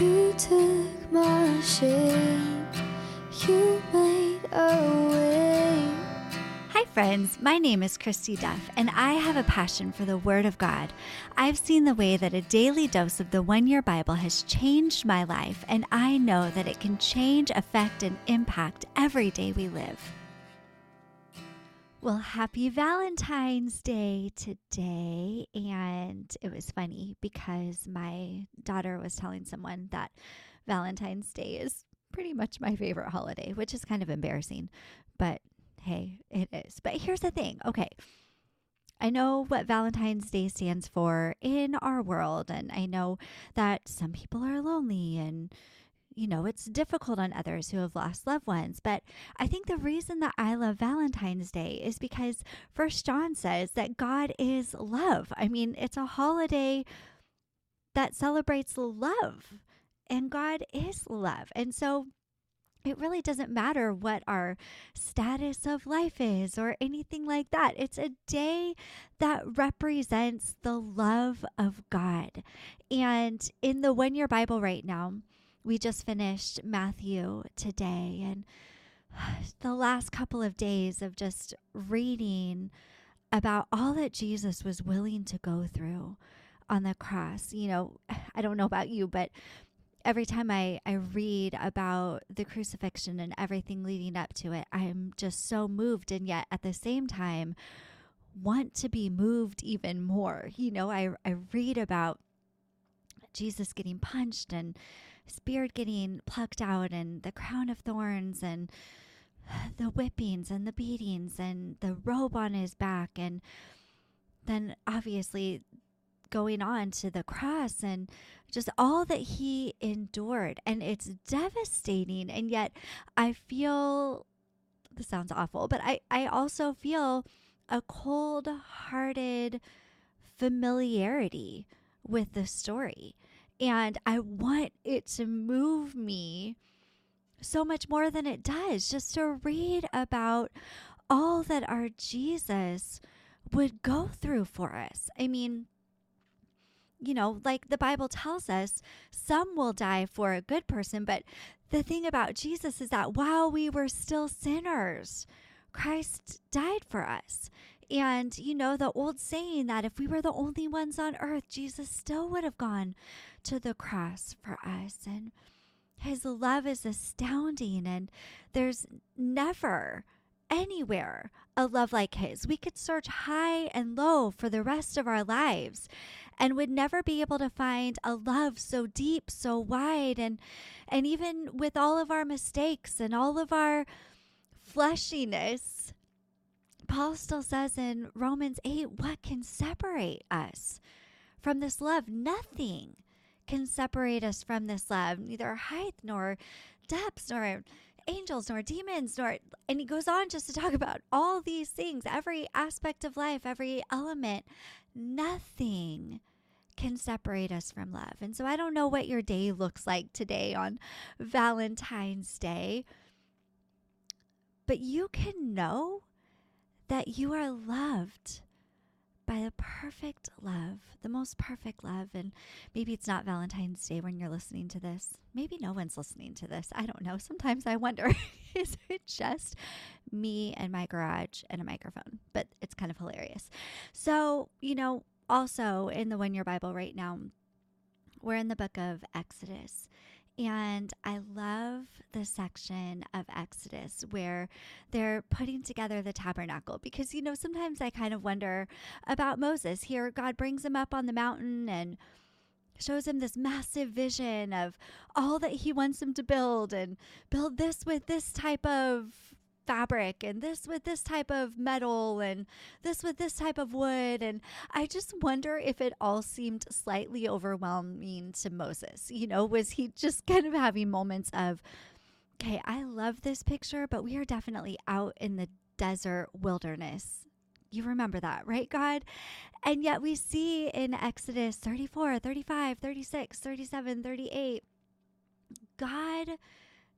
You took my shame, you made a way. Hi, friends. My name is Christy Duff, and I have a passion for the Word of God. I've seen the way that a daily dose of the One Year Bible has changed my life, and I know that it can change, affect, and impact every day we live. Well, happy Valentine's Day today. And it was funny because my daughter was telling someone that Valentine's Day is pretty much my favorite holiday, which is kind of embarrassing. But hey, it is. But here's the thing okay. I know what Valentine's Day stands for in our world, and I know that some people are lonely and you know, it's difficult on others who have lost loved ones. But I think the reason that I love Valentine's Day is because First John says that God is love. I mean, it's a holiday that celebrates love, and God is love. And so it really doesn't matter what our status of life is or anything like that. It's a day that represents the love of God. And in the one year Bible right now, we just finished Matthew today and the last couple of days of just reading about all that Jesus was willing to go through on the cross. You know, I don't know about you, but every time I, I read about the crucifixion and everything leading up to it, I'm just so moved. And yet at the same time, want to be moved even more. You know, I, I read about Jesus getting punched and his beard getting plucked out and the crown of thorns and the whippings and the beatings and the robe on his back and then obviously going on to the cross and just all that he endured. And it's devastating. And yet i feel this sounds awful but i i also feel a cold hearted familiarity with the story and I want it to move me so much more than it does just to read about all that our Jesus would go through for us. I mean, you know, like the Bible tells us, some will die for a good person, but the thing about Jesus is that while we were still sinners, Christ died for us. And, you know, the old saying that if we were the only ones on earth, Jesus still would have gone to the cross for us. And his love is astounding. And there's never anywhere a love like his. We could search high and low for the rest of our lives and would never be able to find a love so deep, so wide and and even with all of our mistakes and all of our fleshiness, Paul still says in Romans 8, what can separate us from this love? Nothing can separate us from this love, neither height nor depths nor angels nor demons nor and he goes on just to talk about all these things every aspect of life every element nothing can separate us from love and so i don't know what your day looks like today on valentine's day but you can know that you are loved by the perfect love, the most perfect love. And maybe it's not Valentine's Day when you're listening to this. Maybe no one's listening to this. I don't know. Sometimes I wonder is it just me and my garage and a microphone? But it's kind of hilarious. So, you know, also in the One Year Bible right now, we're in the book of Exodus. And I love the section of Exodus where they're putting together the tabernacle because, you know, sometimes I kind of wonder about Moses. Here, God brings him up on the mountain and shows him this massive vision of all that he wants him to build and build this with this type of fabric and this with this type of metal and this with this type of wood. And I just wonder if it all seemed slightly overwhelming to Moses. You know, was he just kind of having moments of, okay, I love this picture, but we are definitely out in the desert wilderness. You remember that, right, God? And yet we see in Exodus 34, 35, 36, 37, 38, God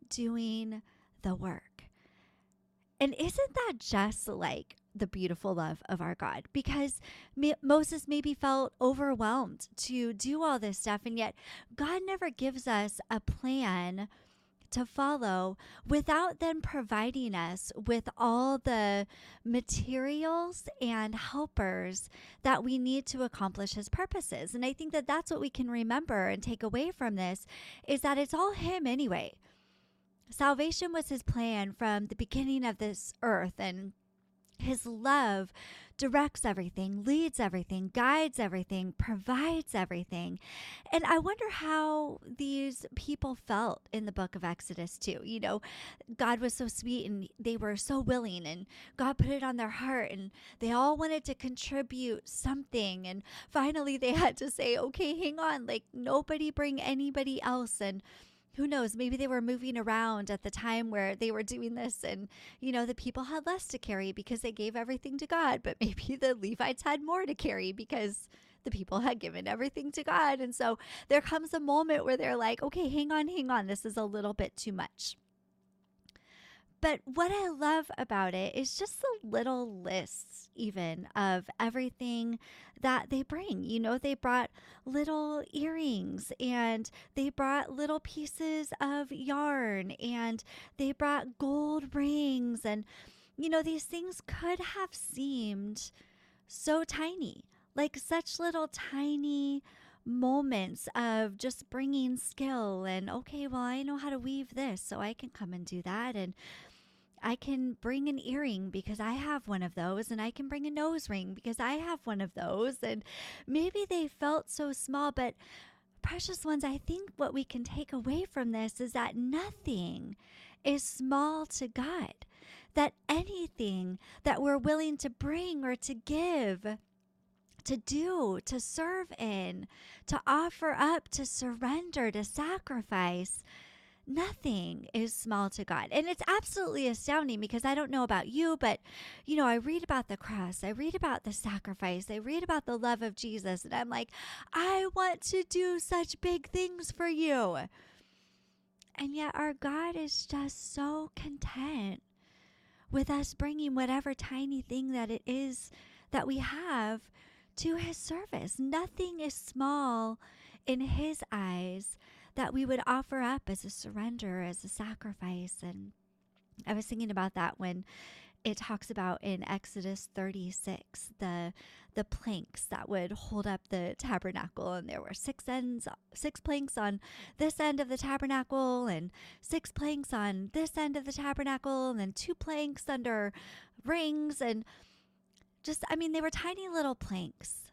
doing the work. And isn't that just like the beautiful love of our God because Moses maybe felt overwhelmed to do all this stuff. And yet, God never gives us a plan to follow without then providing us with all the materials and helpers that we need to accomplish his purposes. And I think that that's what we can remember and take away from this is that it's all him anyway. Salvation was his plan from the beginning of this earth and his love directs everything, leads everything, guides everything, provides everything. And I wonder how these people felt in the book of Exodus, too. You know, God was so sweet and they were so willing, and God put it on their heart, and they all wanted to contribute something. And finally, they had to say, okay, hang on, like nobody bring anybody else. And who knows, maybe they were moving around at the time where they were doing this, and you know, the people had less to carry because they gave everything to God, but maybe the Levites had more to carry because the people had given everything to God. And so there comes a moment where they're like, okay, hang on, hang on, this is a little bit too much. But what I love about it is just the little lists, even of everything that they bring. You know, they brought little earrings and they brought little pieces of yarn and they brought gold rings. And, you know, these things could have seemed so tiny, like such little tiny moments of just bringing skill and okay well i know how to weave this so i can come and do that and I can bring an earring because I have one of those, and I can bring a nose ring because I have one of those. And maybe they felt so small, but precious ones, I think what we can take away from this is that nothing is small to God, that anything that we're willing to bring or to give, to do, to serve in, to offer up, to surrender, to sacrifice, nothing is small to God. And it's absolutely astounding because I don't know about you, but you know, I read about the cross, I read about the sacrifice, I read about the love of Jesus, and I'm like, I want to do such big things for you. And yet, our God is just so content with us bringing whatever tiny thing that it is that we have to His service. Nothing is small in His eyes that we would offer up as a surrender, as a sacrifice. And I was thinking about that when it talks about in Exodus 36 the the planks that would hold up the tabernacle. And there were six ends six planks on this end of the tabernacle and six planks on this end of the tabernacle and then two planks under rings. And just I mean they were tiny little planks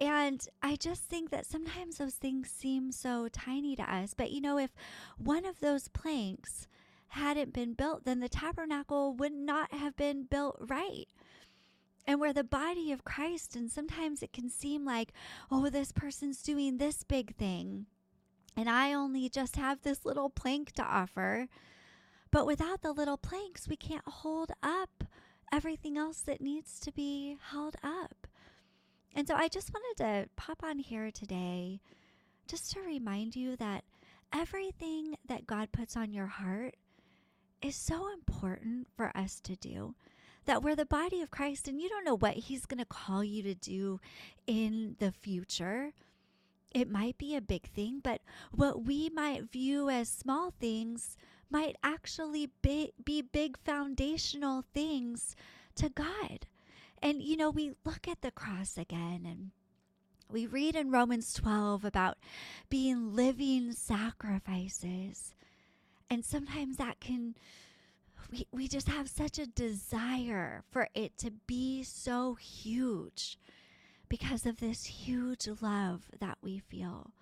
and I just think that sometimes those things seem so tiny to us. But you know, if one of those planks hadn't been built, then the tabernacle would not have been built right. And we're the body of Christ, and sometimes it can seem like, oh, this person's doing this big thing, and I only just have this little plank to offer. But without the little planks, we can't hold up everything else that needs to be held up. And so I just wanted to pop on here today just to remind you that everything that God puts on your heart is so important for us to do. That we're the body of Christ and you don't know what He's going to call you to do in the future. It might be a big thing, but what we might view as small things might actually be, be big foundational things to God. And, you know, we look at the cross again and we read in Romans 12 about being living sacrifices. And sometimes that can, we, we just have such a desire for it to be so huge because of this huge love that we feel.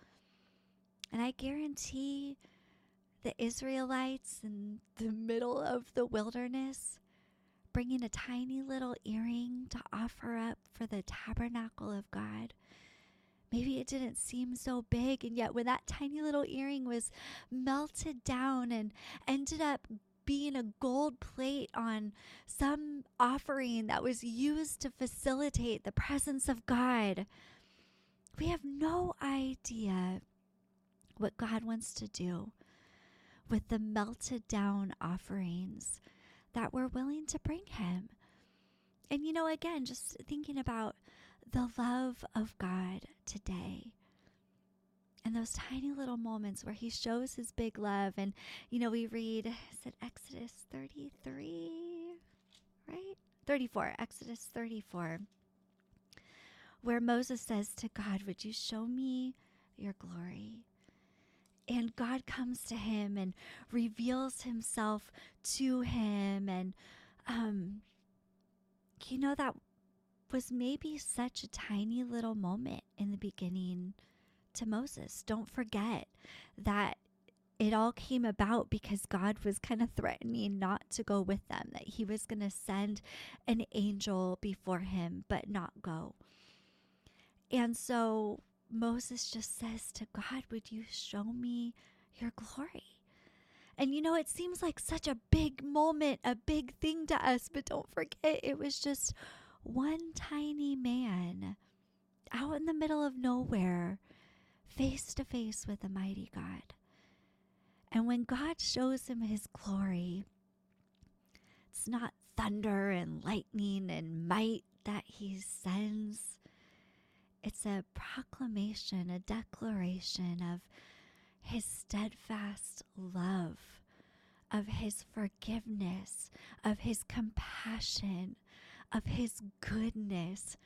And I guarantee the Israelites in the middle of the wilderness bringing a tiny little earring to offer up for the tabernacle of God. Maybe it didn't seem so big, and yet when that tiny little earring was melted down and ended up being a gold plate on some offering that was used to facilitate the presence of God, we have no idea what God wants to do with the melted down offerings that we're willing to bring Him. And, you know, again, just thinking about the love of God today and those tiny little moments where he shows his big love. And, you know, we read, is it Exodus 33, right? 34, Exodus 34, where Moses says to God, Would you show me your glory? And God comes to him and reveals himself to him. And, um, you know, that was maybe such a tiny little moment in the beginning to Moses. Don't forget that it all came about because God was kind of threatening not to go with them, that he was going to send an angel before him, but not go. And so Moses just says to God, Would you show me your glory? And you know, it seems like such a big moment, a big thing to us, but don't forget, it was just one tiny man out in the middle of nowhere face to face with the mighty God. And when God shows him his glory, it's not thunder and lightning and might that he sends. It's a proclamation, a declaration of his steadfast love, of his forgiveness, of his compassion, of his goodness,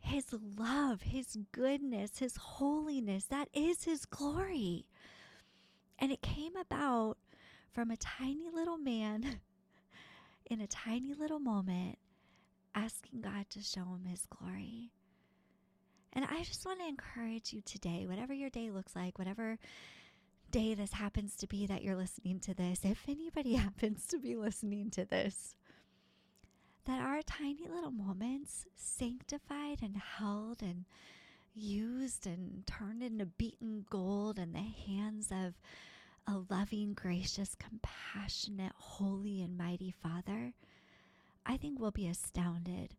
his love, His goodness, His holiness. That is His glory. And it came about from a tiny little man in a tiny little moment asking God to show him His glory. And I just want to encourage you today, whatever your day looks like, whatever day this happens to be that you're listening to this, if anybody happens to be listening to this, that our tiny little moments, sanctified and held and used and turned into beaten gold in the hands of a loving, gracious, compassionate, holy, and mighty Father, I think we'll be astounded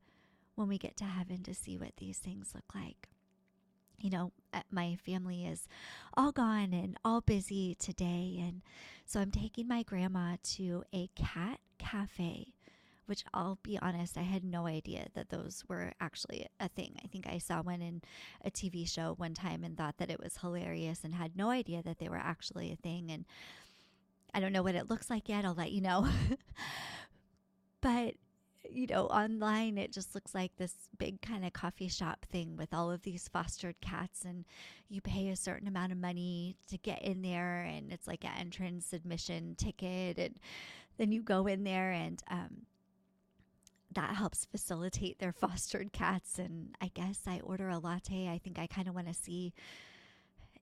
when we get to heaven to see what these things look like. You know, uh, my family is all gone and all busy today. And so I'm taking my grandma to a cat cafe which I'll be honest, I had no idea that those were actually a thing. I think I saw one in a TV show one time and thought that it was hilarious and had no idea that they were actually a thing. And I don't know what it looks like yet. I'll let you know. but you know, online it just looks like this big kind of coffee shop thing with all of these fostered cats, and you pay a certain amount of money to get in there, and it's like an entrance admission ticket, and then you go in there, and um, that helps facilitate their fostered cats. And I guess I order a latte. I think I kind of want to see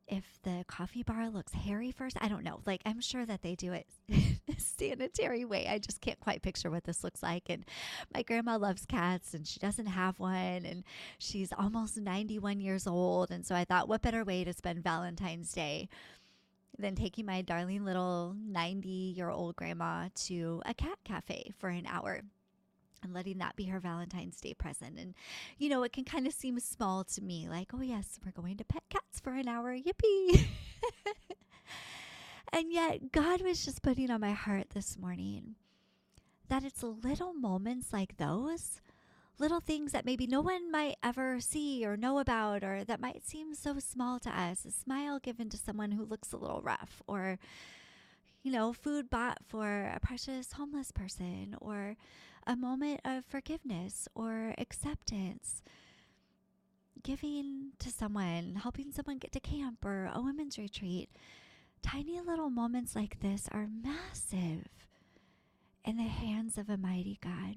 if the coffee bar looks hairy first. I don't know. Like, I'm sure that they do it sanitary way. I just can't quite picture what this looks like. And my grandma loves cats and she doesn't have one. And she's almost 91 years old. And so I thought, what better way to spend Valentine's Day? than taking my darling little 90 year old grandma to a cat cafe for an hour and letting that be her Valentine's Day present. And, you know, it can kind of seem small to me like, oh, yes, we're going to pet cats for an hour. Yippee. and yet, God was just putting on my heart this morning that it's little moments like those, little things that maybe no one might ever see or know about, or that might seem so small to us. A smile given to someone who looks a little rough, or, you know, food bought for a precious homeless person, or a moment of forgiveness or acceptance, giving to someone, helping someone get to camp or a women's retreat. Tiny little moments like this are massive in the hands of a mighty God.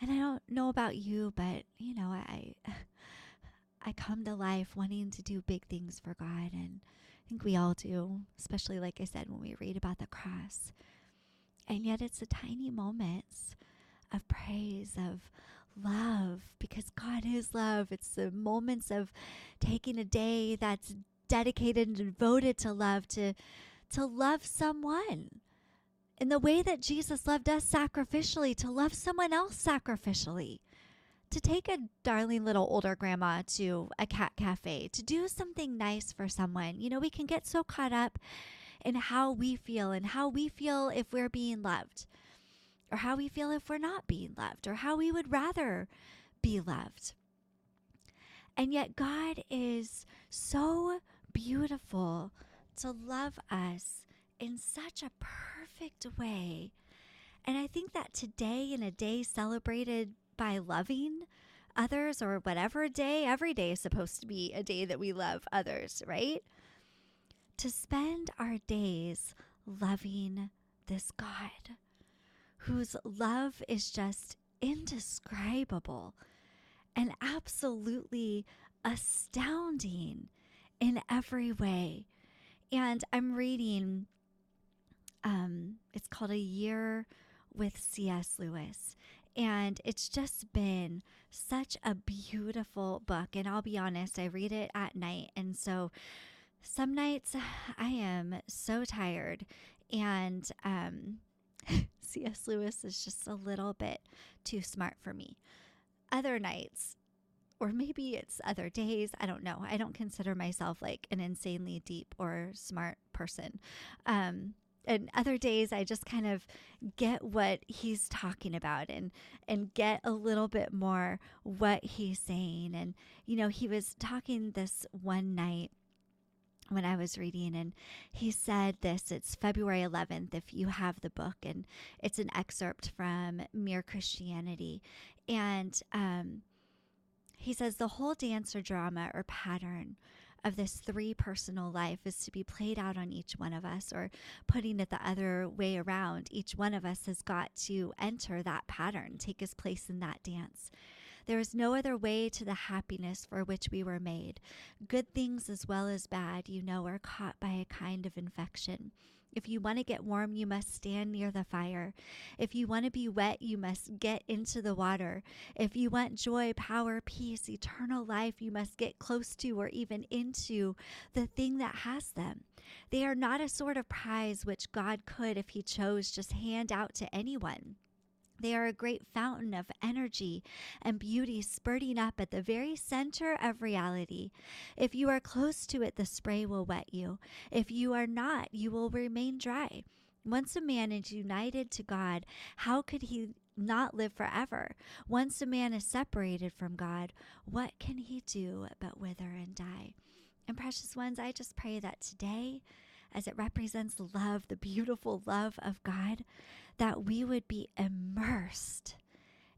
And I don't know about you, but you know, I I come to life wanting to do big things for God and I think we all do, especially like I said when we read about the cross. And yet it's the tiny moments of praise, of love, because God is love. It's the moments of taking a day that's dedicated and devoted to love, to, to love someone in the way that Jesus loved us sacrificially, to love someone else sacrificially, to take a darling little older grandma to a cat cafe, to do something nice for someone. You know, we can get so caught up in how we feel and how we feel if we're being loved. or how we feel if we're not being loved, or how we would rather be loved. And yet, God is so beautiful to love us in such a perfect way. And I think that today, in a day celebrated by loving others, or whatever day, every day is supposed to be a day that we love others, right? To spend our days loving this God whose love is just indescribable and absolutely astounding in every way. And I'm reading, um, it's called A Year with C.S. Lewis. And it's just been such a beautiful book. And I'll be honest, I read it at night. And so some nights I am so tired. And um, C.S. Lewis is just a little bit too smart for me. Other nights, or maybe it's other days, I don't know. I don't consider myself like an insanely deep or smart person. Um, and other days I just kind of get what he's talking about and and get a little bit more what he's saying and you know he was talking this one night when I was reading, and he said this. It's February 11th, if you have the book, and it's an excerpt from Mere Christianity. And um, he says the whole dance or drama or pattern of this three personal life is to be played out on each one of us, or putting it the other way around. Each one of us has got to enter that pattern, take his place in that dance. There is no other way to the happiness for which we were made. Good things as well as bad, you know, are caught by a kind of infection. If you want to get warm, you must stand near the fire. If you want to be wet, you must get into the water. If you want joy, power, peace, eternal life, you must get close to or even into the thing that has them. They are not a sort of prize which God could, if He chose, just hand out to anyone. They are a great fountain of energy and beauty spurting up at the very center of reality. If you are close to it, the spray will wet you. If you are not, you will remain dry. Once a man is united to God, how could he not live forever? Once a man is separated from God, what can he do but wither and die? And precious ones, I just pray that today, as it represents love, the beautiful love of God, that we would be immersed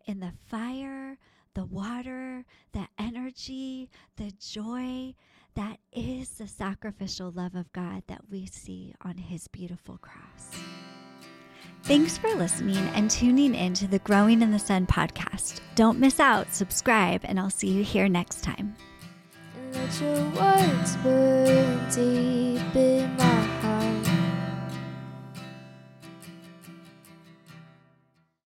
in the fire, the water, the energy, the joy that is the sacrificial love of God that we see on his beautiful cross. Thanks for listening and tuning in to the Growing in the Son podcast. Don't miss out, subscribe, and I'll see you here next time.